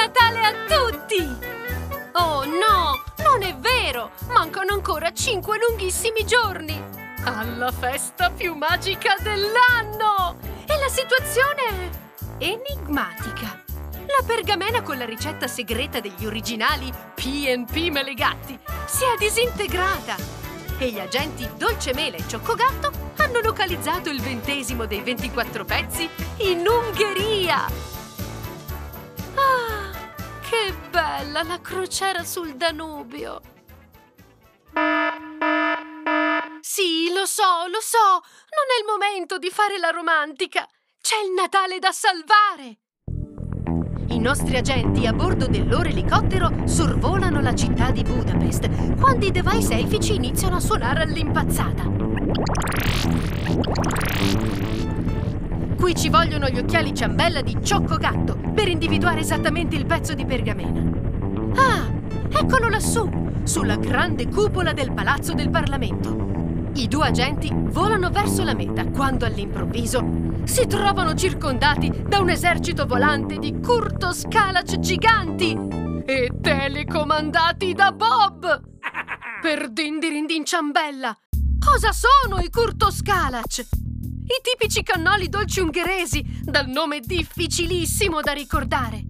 Natale a tutti! Oh no, non è vero! Mancano ancora cinque lunghissimi giorni! Alla festa più magica dell'anno! E la situazione è enigmatica. La pergamena con la ricetta segreta degli originali P&P Melegatti si è disintegrata e gli agenti Dolce Mele e Cioccogatto hanno localizzato il ventesimo dei 24 pezzi in Ungheria. Bella la crociera sul Danubio! Sì, lo so, lo so, non è il momento di fare la romantica. C'è il Natale da salvare! I nostri agenti a bordo del loro elicottero sorvolano la città di Budapest quando i device elfici iniziano a suonare all'impazzata. Qui ci vogliono gli occhiali ciambella di Ciocco Gatto per individuare esattamente il pezzo di pergamena. Ah, eccolo lassù, sulla grande cupola del Palazzo del Parlamento. I due agenti volano verso la meta quando all'improvviso si trovano circondati da un esercito volante di curto scalac giganti e telecomandati da Bob! Per Dindirindin ciambella! Cosa sono i curto scalac? I tipici cannoli dolci ungheresi, dal nome difficilissimo da ricordare.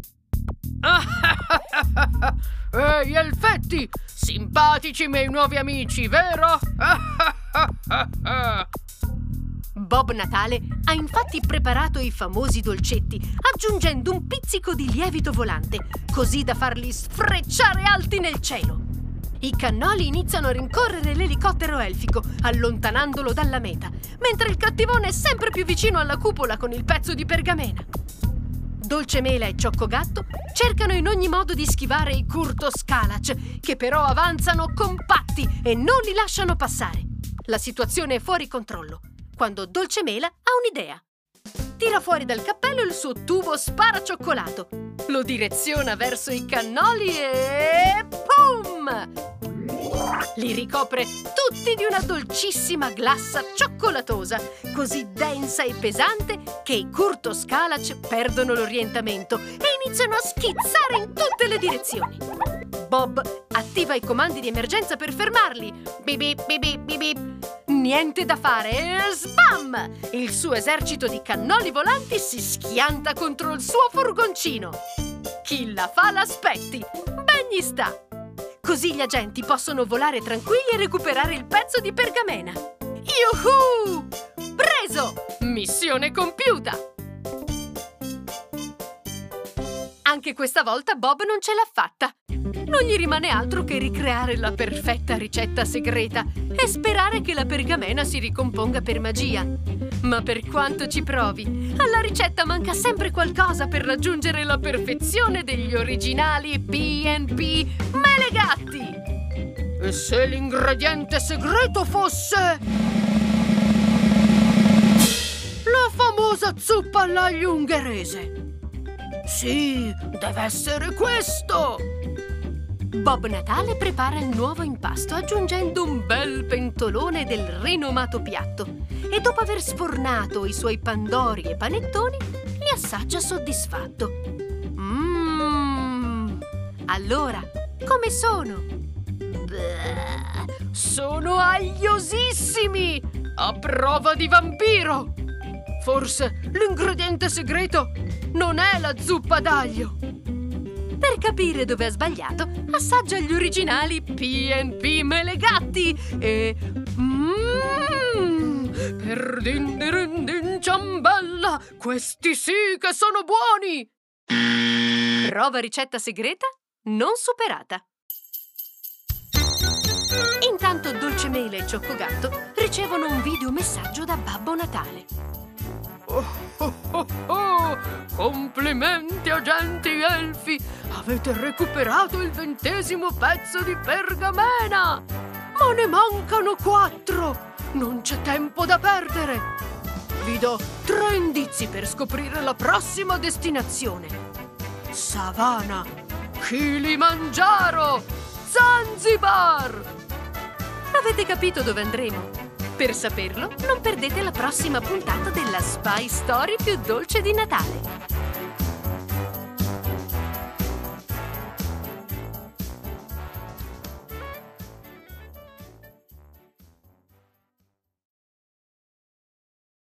Ehi, elfetti! Simpatici miei nuovi amici, vero? Bob Natale ha infatti preparato i famosi dolcetti, aggiungendo un pizzico di lievito volante, così da farli sfrecciare alti nel cielo. I cannoli iniziano a rincorrere l'elicottero elfico, allontanandolo dalla meta, mentre il cattivone è sempre più vicino alla cupola con il pezzo di pergamena. Dolce Mela e Cioccogatto cercano in ogni modo di schivare i Curto Scalac, che però avanzano compatti e non li lasciano passare. La situazione è fuori controllo, quando Dolce Mela ha un'idea. Tira fuori dal cappello il suo tubo sparacioccolato, lo direziona verso i cannoli e... Pum! Li ricopre tutti di una dolcissima glassa cioccolatosa, così densa e pesante che i Curto Scalac perdono l'orientamento e iniziano a schizzare in tutte le direzioni. Bob attiva i comandi di emergenza per fermarli. Bip bip bip bip. Niente da fare sbam! Il suo esercito di cannoli volanti si schianta contro il suo furgoncino. Chi la fa l'aspetti. Ben gli sta. Così gli agenti possono volare tranquilli e recuperare il pezzo di pergamena. Yuhu! Preso! Missione compiuta! Anche questa volta Bob non ce l'ha fatta. Non gli rimane altro che ricreare la perfetta ricetta segreta e sperare che la pergamena si ricomponga per magia. Ma per quanto ci provi, alla ricetta manca sempre qualcosa per raggiungere la perfezione degli originali P&P Melegatti! E se l'ingrediente segreto fosse... La famosa zuppa all'aglio ungherese! Sì, deve essere questo! Bob Natale prepara il nuovo impasto aggiungendo un bel pentolone del rinomato piatto e dopo aver sfornato i suoi pandori e panettoni li assaggia soddisfatto. Mmm! Allora, come sono? Beh, sono agliosissimi! A prova di vampiro! Forse l'ingrediente segreto non è la zuppa d'aglio! Capire dove ha sbagliato, assaggia gli originali P&P Melegatti e... Mmm! Per din din din ciambella! Questi sì che sono buoni! Prova ricetta segreta non superata. Intanto Dolcemele e Cioccogatto ricevono un videomessaggio da Babbo Natale. Oh, oh, oh, oh, Complimenti, agenti elfi! Avete recuperato il ventesimo pezzo di pergamena! Ma ne mancano quattro! Non c'è tempo da perdere! Vi do tre indizi per scoprire la prossima destinazione. Savana, Kilimangiaro, Zanzibar! Avete capito dove andremo? Per saperlo, non perdete la prossima puntata della Spy Story più dolce di Natale.